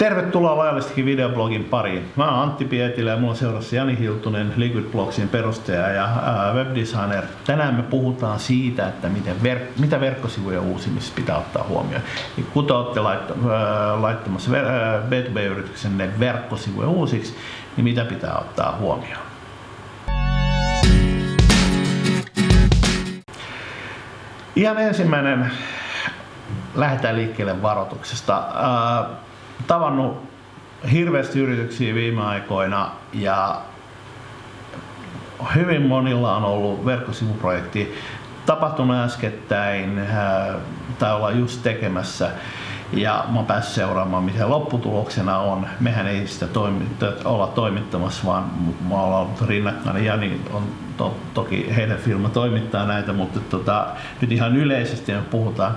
Tervetuloa laajallisesti videoblogin pariin. Mä oon Antti Pietilä ja mulla seurassa Jani Hiltunen, Liquid Blogsin perustaja ja webdesigner. Tänään me puhutaan siitä, että miten ver- mitä verkkosivujen uusimisessa pitää ottaa huomioon. Ja kun te olette ää, laittamassa ver- ää, B2B-yrityksenne verkkosivuja uusiksi, niin mitä pitää ottaa huomioon? Ihan ensimmäinen lähdetään liikkeelle varoituksesta. Ää, tavannut hirveästi yrityksiä viime aikoina ja hyvin monilla on ollut verkkosivuprojekti tapahtunut äskettäin ää, tai ollaan just tekemässä ja mä oon päässyt seuraamaan mitä lopputuloksena on. Mehän ei sitä toimitta, olla toimittamassa, vaan mä ollaan ollut rinnakkain. Jani on to, toki heidän firma toimittaa näitä, mutta tota, nyt ihan yleisesti me puhutaan.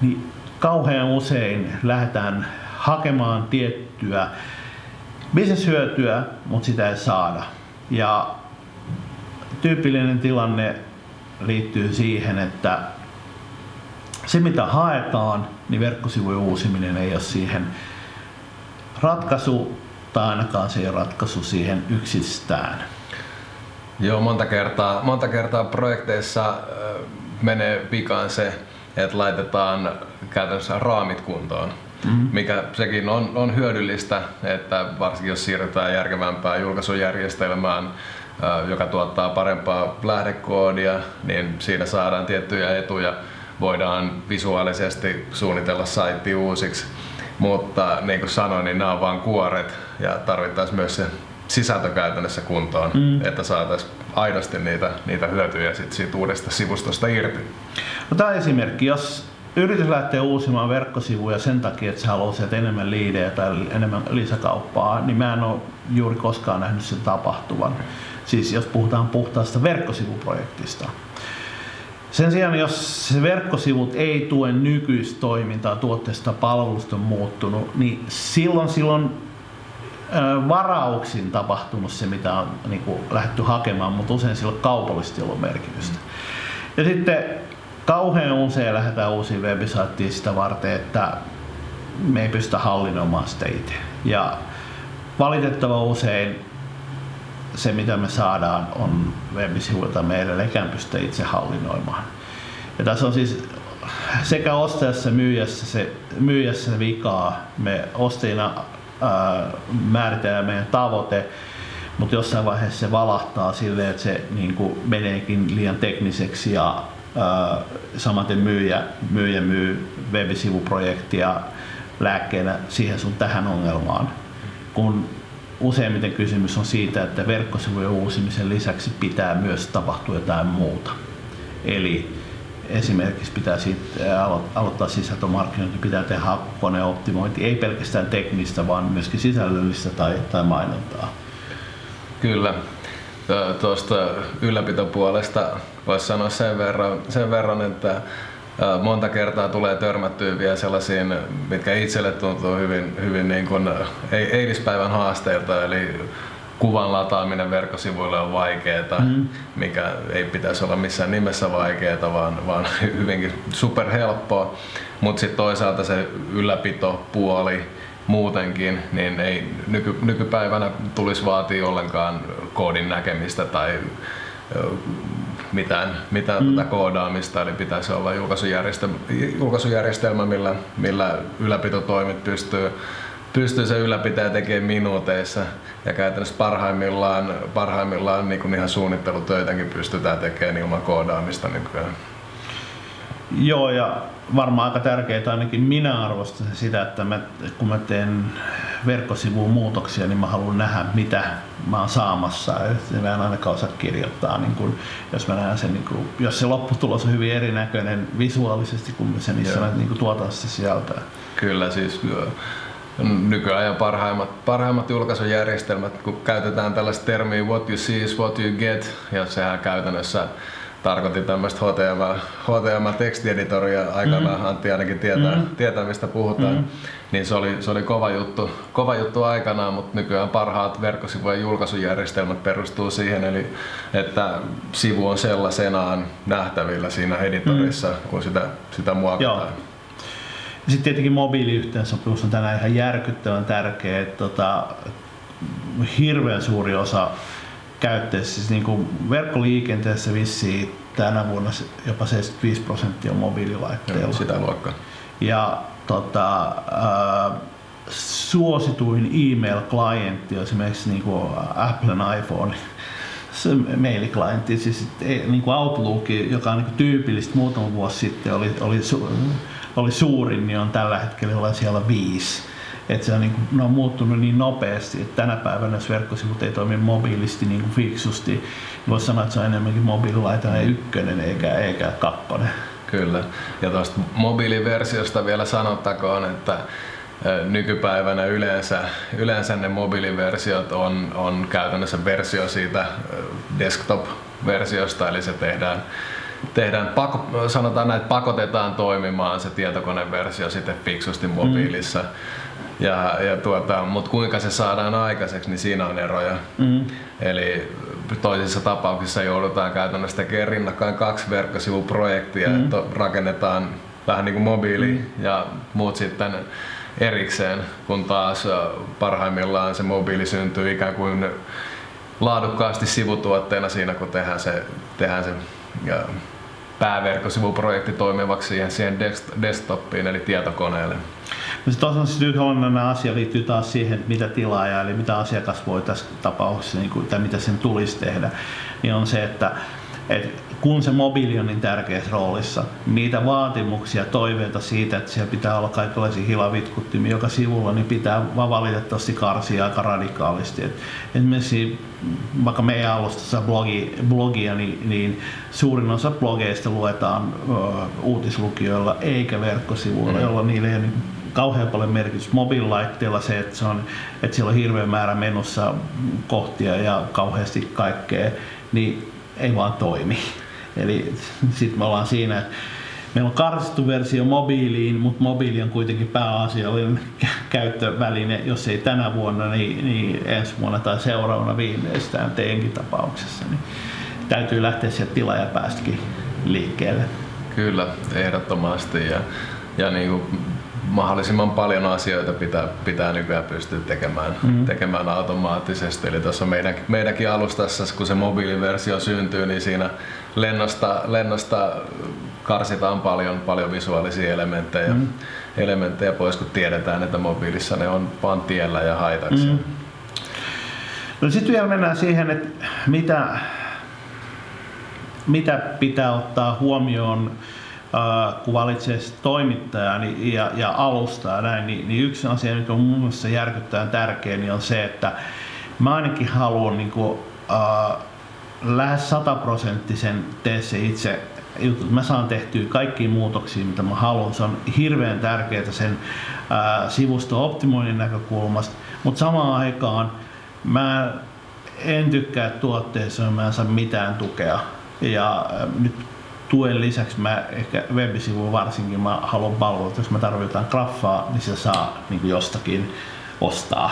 Niin kauhean usein lähdetään hakemaan tiettyä bisneshyötyä, mutta sitä ei saada. Ja tyypillinen tilanne liittyy siihen, että se mitä haetaan, niin verkkosivujen uusiminen ei ole siihen ratkaisu, tai ainakaan se ei ole ratkaisu siihen yksistään. Joo, monta kertaa, monta kertaa projekteissa menee vikaan se, että laitetaan käytännössä raamit kuntoon. Mm-hmm. mikä sekin on, on hyödyllistä, että varsinkin jos siirrytään järkevämpään julkaisujärjestelmään, joka tuottaa parempaa lähdekoodia, niin siinä saadaan tiettyjä etuja. Voidaan visuaalisesti suunnitella saitti uusiksi, mutta niin kuin sanoin, niin nämä on vain kuoret ja tarvittaisiin myös se sisältö käytännössä kuntoon, mm. että saataisiin aidosti niitä, niitä hyötyjä sit siitä uudesta sivustosta irti. No, tämä esimerkki, jos yritys lähtee uusimaan verkkosivuja sen takia, että se haluaa sieltä enemmän liidejä tai enemmän lisäkauppaa, niin mä en ole juuri koskaan nähnyt sen tapahtuvan. Siis jos puhutaan puhtaasta verkkosivuprojektista. Sen sijaan, jos se verkkosivut ei tue nykyistä toimintaa, tuotteesta palvelusta on muuttunut, niin silloin, silloin varauksin tapahtunut se, mitä on niin kuin, lähdetty hakemaan, mutta usein sillä kaupallisesti ollut merkitystä. Ja sitten kauhean usein lähdetään uusiin webisaittiin sitä varten, että me ei pystytä hallinnoimaan sitä itse. Ja valitettavan usein se, mitä me saadaan, on webisivuilta me edelleenkään pystytä itse hallinnoimaan. Ja tässä on siis sekä ostajassa myyjässä se, myyjässä vikaa. Me ostajina ää, määritellään meidän tavoite, mutta jossain vaiheessa se valahtaa silleen, että se niin kuin meneekin liian tekniseksi ja samaten myyjä, myyjä myy webisivuprojektia lääkkeenä siihen sun tähän ongelmaan. Kun useimmiten kysymys on siitä, että verkkosivujen uusimisen lisäksi pitää myös tapahtua jotain muuta. Eli esimerkiksi pitää siitä aloittaa sisältömarkkinointi, pitää tehdä hakukoneoptimointi, ei pelkästään teknistä, vaan myöskin sisällöllistä tai, tai mainontaa. Kyllä tuosta ylläpitopuolesta voisi sanoa sen verran, sen verran, että monta kertaa tulee törmättyä vielä sellaisiin, mitkä itselle tuntuu hyvin, hyvin niin kuin eilispäivän haasteilta, eli kuvan lataaminen verkkosivuille on vaikeaa, mm. mikä ei pitäisi olla missään nimessä vaikeaa, vaan, vaan hyvinkin superhelppoa. Mutta sitten toisaalta se ylläpitopuoli, muutenkin, niin ei nyky, nykypäivänä tulisi vaatia ollenkaan koodin näkemistä tai mitään, mitään mm. tätä koodaamista, eli pitäisi olla julkaisujärjestelmä, julkaisujärjestelmä millä, millä ylläpitotoimit pystyy, pystyy se ylläpitäjä tekemään minuuteissa ja käytännössä parhaimmillaan, parhaimmillaan niin kuin ihan suunnittelutöitäkin pystytään tekemään ilman koodaamista nykyään. Joo, ja varmaan aika tärkeää ainakin minä arvostan sitä, että mä, kun mä teen verkkosivuun muutoksia, niin mä haluan nähdä, mitä mä oon saamassa. Ja mä en ainakaan osaa kirjoittaa, niin kun, jos mä näen sen, niin kun, jos se lopputulos on hyvin erinäköinen visuaalisesti kuin se, missä mä niin tuotan sitä sieltä. Kyllä, siis nykyajan parhaimmat, parhaimmat julkaisujärjestelmät, kun käytetään tällaista termiä what you see is what you get, ja sehän käytännössä tarkoitin tämmöistä HTML, HTML-tekstieditoria aikanaan, mm. Antti ainakin tietää, mm. tietää mistä puhutaan. Mm. Niin se oli, se oli kova, juttu, kova juttu aikanaan, mutta nykyään parhaat verkkosivujen julkaisujärjestelmät perustuu siihen, eli että sivu on sellaisenaan nähtävillä siinä editorissa, mm. kun sitä, sitä muokataan. Joo. sitten tietenkin mobiiliyhteensopimus on tänään ihan järkyttävän tärkeä. Että tota, hirveän suuri osa käyttäjistä, siis niin kuin verkkoliikenteessä vissiin tänä vuonna jopa 75 prosenttia on mobiililaitteilla. Sitä luokkaa. Ja tota, äh, suosituin email-klientti on esimerkiksi niin kuin Applen iPhone se mail-klientti, siis niin kuin Outlook, joka on niin kuin tyypillistä muutama vuosi sitten oli, oli, su, oli suurin, niin on tällä hetkellä siellä viisi. Et se on, niin kuin, ne on muuttunut niin nopeasti, että tänä päivänä jos verkkosivut ei toimi mobiilisti niin kuin fiksusti, niin voisi sanoa, että se on enemmänkin mobiililaite ykkönen eikä, eikä kakkonen. Kyllä. Ja tuosta mobiiliversiosta vielä sanottakoon, että nykypäivänä yleensä, yleensä ne mobiiliversiot on, on käytännössä versio siitä desktop-versiosta, eli se tehdään, tehdään pako, sanotaan näin, että pakotetaan toimimaan se tietokoneversio sitten fiksusti mobiilissa. Mm. Ja, ja tuota, mutta kuinka se saadaan aikaiseksi, niin siinä on eroja. Mm. Eli toisissa tapauksissa joudutaan käytännössä tekemään rinnakkain kaksi verkkosivuprojektia, mm. että rakennetaan vähän niin kuin mobiili mm. ja muut sitten erikseen, kun taas parhaimmillaan se mobiili syntyy ikään kuin laadukkaasti sivutuotteena siinä, kun tehdään se, tehdään se ja pääverkkosivuprojekti toimivaksi siihen, siihen desktopiin eli tietokoneelle. Siis olennainen asia liittyy taas siihen, että mitä tilaaja eli mitä asiakas voi tässä tapauksessa, niin kuin, tai mitä sen tulisi tehdä, niin on se, että, että kun se mobiili on niin tärkeässä roolissa, niitä vaatimuksia, toiveita siitä, että siellä pitää olla kaikenlaisia hilavitkuttimia joka sivulla, niin pitää vaan valitettavasti karsia aika radikaalisti. Et esimerkiksi vaikka meidän alustassa blogi, blogia, niin, niin suurin osa blogeista luetaan ö, uutislukijoilla eikä verkkosivuilla, mm. jolloin niille ei ole niin kauhean paljon merkitystä mobiililaitteella se, että, se on, että siellä on hirveän määrä menossa kohtia ja kauheasti kaikkea, niin ei vaan toimi. Eli sitten me ollaan siinä, että meillä on karsittu versio mobiiliin, mutta mobiili on kuitenkin pääasiallinen käyttöväline, jos ei tänä vuonna, niin, niin ensi vuonna tai seuraavana viimeistään teenkin tapauksessa. Niin täytyy lähteä sieltä tilaajapäästäkin liikkeelle. Kyllä, ehdottomasti. Ja, ja niin kuin mahdollisimman paljon asioita pitää, pitää nykyään pystyä tekemään, mm-hmm. tekemään automaattisesti. Eli tuossa meidän, meidänkin alustassa, kun se mobiiliversio syntyy, niin siinä lennosta, lennosta karsitaan paljon, paljon visuaalisia elementtejä, mm-hmm. elementtejä pois, kun tiedetään, että mobiilissa ne on vaan tiellä ja haitaksi. Mm-hmm. No sitten vielä mennään siihen, että mitä, mitä pitää ottaa huomioon kun valitsee toimittajaa niin, ja, ja ja näin, niin, niin yksi asia, mikä on mun mielestä järkyttävän tärkeä, niin on se, että mä ainakin haluan niin kuin, äh, lähes sataprosenttisen tee se itse jutut. Mä saan tehtyä kaikkia muutoksia, mitä mä haluan. Se on hirveän tärkeää sen äh, sivusto-optimoinnin näkökulmasta, mutta samaan aikaan mä en tykkää tuotteessa, mä en saa mitään tukea. Ja nyt tuen lisäksi mä ehkä web varsinkin mä haluan palvella, jos mä tarvitaan graffaa, niin se saa niin kuin jostakin ostaa.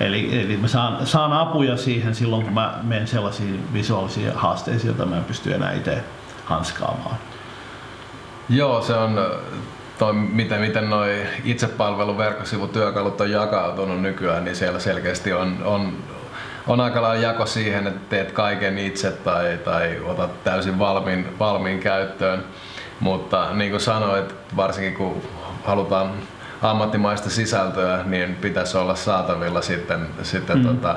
Eli, eli mä saan, saan apuja siihen silloin, kun mä menen sellaisiin visuaalisiin haasteisiin, joita mä en pysty enää itse hanskaamaan. Joo, se on toi, miten, miten noi itsepalveluverkkosivutyökalut on jakautunut nykyään, niin siellä selkeästi on, on on aika lailla jako siihen, että teet kaiken itse tai, tai otat täysin valmiin, valmiin käyttöön. Mutta niin kuin sanoit, varsinkin kun halutaan ammattimaista sisältöä, niin pitäisi olla saatavilla sitten, sitten mm. tota,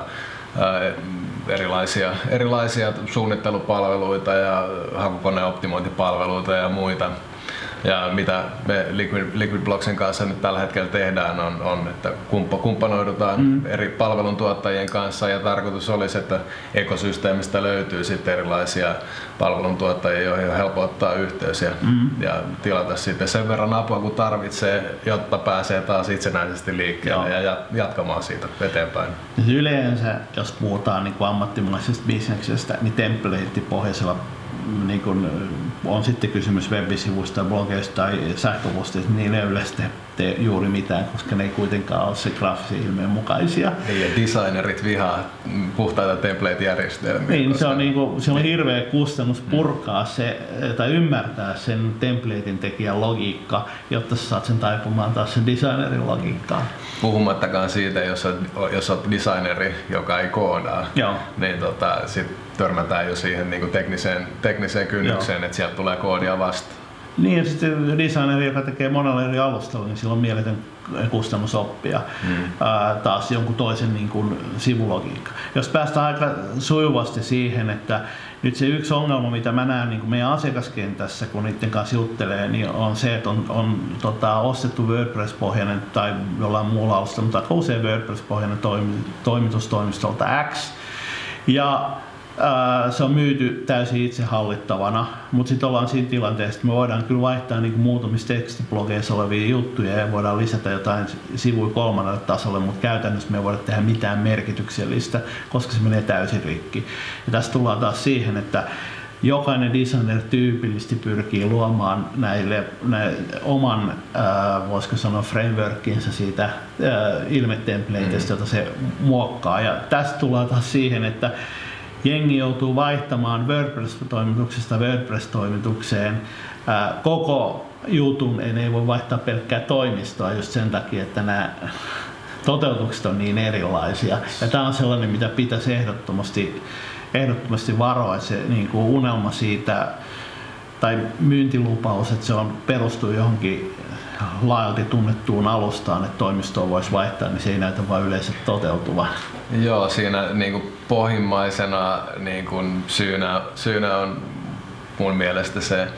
erilaisia, erilaisia suunnittelupalveluita ja hakukoneoptimointipalveluita ja muita ja mitä me Liquid, Liquid Blocksin kanssa nyt tällä hetkellä tehdään on, on että kumppa, kumppanoidutaan mm. eri palveluntuottajien kanssa ja tarkoitus olisi, että ekosysteemistä löytyy sitten erilaisia palveluntuottajia, joihin on helppo ottaa yhteys ja, mm. ja tilata sitten sen verran apua kun tarvitsee, jotta pääsee taas itsenäisesti liikkeelle Joo. ja jatkamaan siitä eteenpäin. Yleensä, jos puhutaan niin kuin ammattimaisesta bisneksestä, niin template-pohjaisella niin kun on sitten kysymys web-sivuista, blogeista tai sähköpostista, niin ne yleisesti tee juuri mitään, koska ne ei kuitenkaan ole se graafisen ilmeen mukaisia. Niin, ja designerit vihaa puhtaita template-järjestelmiä. Niin, se on, niinku, se on hirveä kustannus purkaa se, tai ymmärtää sen templatein tekijän logiikka, jotta sä saat sen taipumaan taas sen designerin logiikkaan. Puhumattakaan siitä, jos olet, jos olet designeri, joka ei koodaa, Joo. niin tota, sit törmätään jo siihen niin kuin tekniseen, tekniseen kynnykseen, Joo. että sieltä tulee koodia vastaan. Niin, ja sitten designeri, joka tekee monella eri alustalla, niin sillä on mieletön kustannus oppia mm. ää, taas jonkun toisen niin kuin, sivulogiikka. Jos päästään aika sujuvasti siihen, että nyt se yksi ongelma, mitä mä näen niin kuin meidän asiakaskentässä, kun niiden kanssa juttelee, niin on se, että on, on tota, ostettu WordPress-pohjainen tai jollain muulla alustalla, mutta usein WordPress-pohjainen toimitustoimistolta X. Ja se on myyty täysin itsehallittavana, mutta sitten ollaan siinä tilanteessa, että me voidaan kyllä vaihtaa niin kuin muutamissa tekstiblogeissa olevia juttuja ja voidaan lisätä jotain sivuja kolmannelle tasolle, mutta käytännössä me ei voida tehdä mitään merkityksellistä, koska se menee täysin rikki. Ja tässä tullaan taas siihen, että jokainen designer tyypillisesti pyrkii luomaan näille, näille oman, äh, voisiko sanoa, frameworkinsa siitä äh, ilmetempleiteistä, mm. jota se muokkaa. Ja tästä tullaan taas siihen, että jengi joutuu vaihtamaan WordPress-toimituksesta WordPress-toimitukseen koko jutun, ei voi vaihtaa pelkkää toimistoa just sen takia, että nämä toteutukset on niin erilaisia. Ja tämä on sellainen, mitä pitäisi ehdottomasti, ehdottomasti varoa, se niin kuin unelma siitä tai myyntilupaus, että se on perustuu johonkin laajalti tunnettuun alustaan, että toimistoa voisi vaihtaa, niin se ei näytä vain yleensä toteutuvan. Joo, siinä niin kuin pohjimmaisena niin kuin syynä, syynä on mun mielestä se,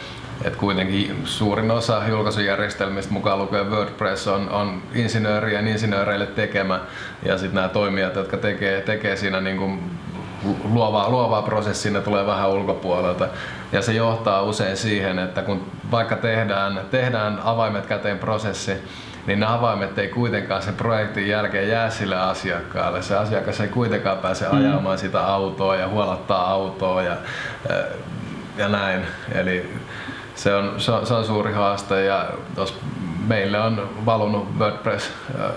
että kuitenkin suurin osa julkaisujärjestelmistä mukaan lukee WordPress on, on insinöörien insinööreille tekemä ja sitten nämä toimijat, jotka tekee, tekee siinä niin kuin luovaa, luovaa prosessia, tulee vähän ulkopuolelta. Ja se johtaa usein siihen, että kun vaikka tehdään, tehdään avaimet käteen prosessi, niin ne avaimet ei kuitenkaan sen projektin jälkeen jää sille asiakkaalle. Se asiakas ei kuitenkaan pääse mm. ajamaan sitä autoa ja huolattaa autoa ja, ja näin. Eli se on, se on, se on suuri haaste ja tos meille on valunut WordPress, äh,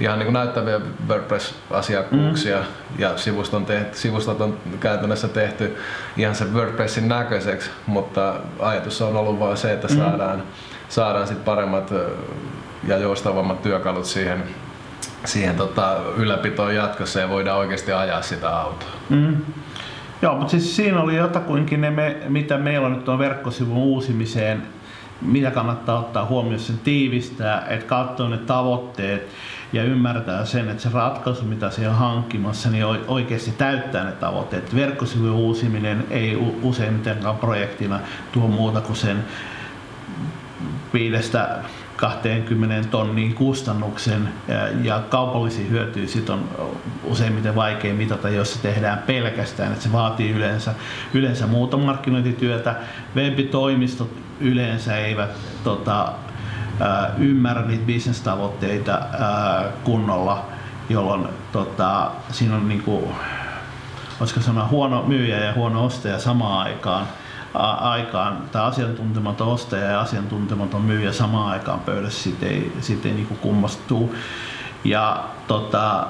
ihan niin kuin näyttäviä WordPress-asiakkuuksia mm. ja sivustot on, tehty, sivustot on käytännössä tehty ihan sen WordPressin näköiseksi, mutta ajatus on ollut vain se, että mm. saadaan, saadaan sit paremmat ja joustavammat työkalut siihen, siihen tota, ylläpitoon jatkossa ja voidaan oikeasti ajaa sitä autoa. Mm. Joo, mutta siis siinä oli jotakuinkin ne, me, mitä meillä nyt on verkkosivun uusimiseen mitä kannattaa ottaa huomioon, sen tiivistää, että katsoo ne tavoitteet ja ymmärtää sen, että se ratkaisu, mitä siellä on hankkimassa, niin oikeasti täyttää ne tavoitteet. Verkkosivujen uusiminen ei useimmitenkaan projektina tuo muuta kuin sen viidestä 20 tonnin kustannuksen ja kaupallisia hyötyjä sit on useimmiten vaikea mitata, jos se tehdään pelkästään. että se vaatii yleensä, yleensä muuta markkinointityötä. Webitoimistot yleensä eivät tota, ymmärrä niitä bisnestavoitteita kunnolla, jolloin tota, siinä on niinku, voisiko sanoa huono myyjä ja huono ostaja samaan aikaan aikaan, tai asiantuntematon ostaja ja asiantuntematon myyjä samaan aikaan pöydässä, siitä ei, siitä ei niinku kummastuu. Ja tota,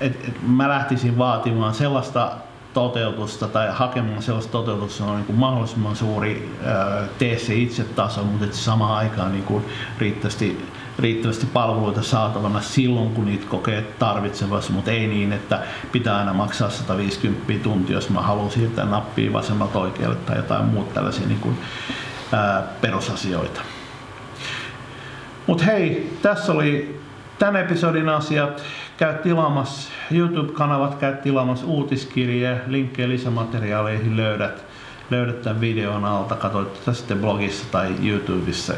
et, et mä lähtisin vaatimaan sellaista toteutusta tai hakemaan sellaista toteutusta, on niin mahdollisimman suuri tee se itse taso, mutta että samaan aikaan niin riittävästi, riittävästi palveluita saatavana silloin, kun niitä kokee tarvitsevassa, mutta ei niin, että pitää aina maksaa 150 tuntia, jos mä haluan siirtää nappia vasemmalta oikealle tai jotain muuta tällaisia niin kuin, ää, perusasioita. Mutta hei, tässä oli tämän episodin asiat käy tilaamassa YouTube-kanavat, käy tilaamassa uutiskirje, linkkejä lisämateriaaleihin löydät, löydät tämän videon alta, katsoit tätä sitten blogissa tai YouTubessa.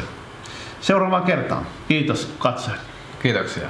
Seuraavaan kertaan. Kiitos katsoja. Kiitoksia.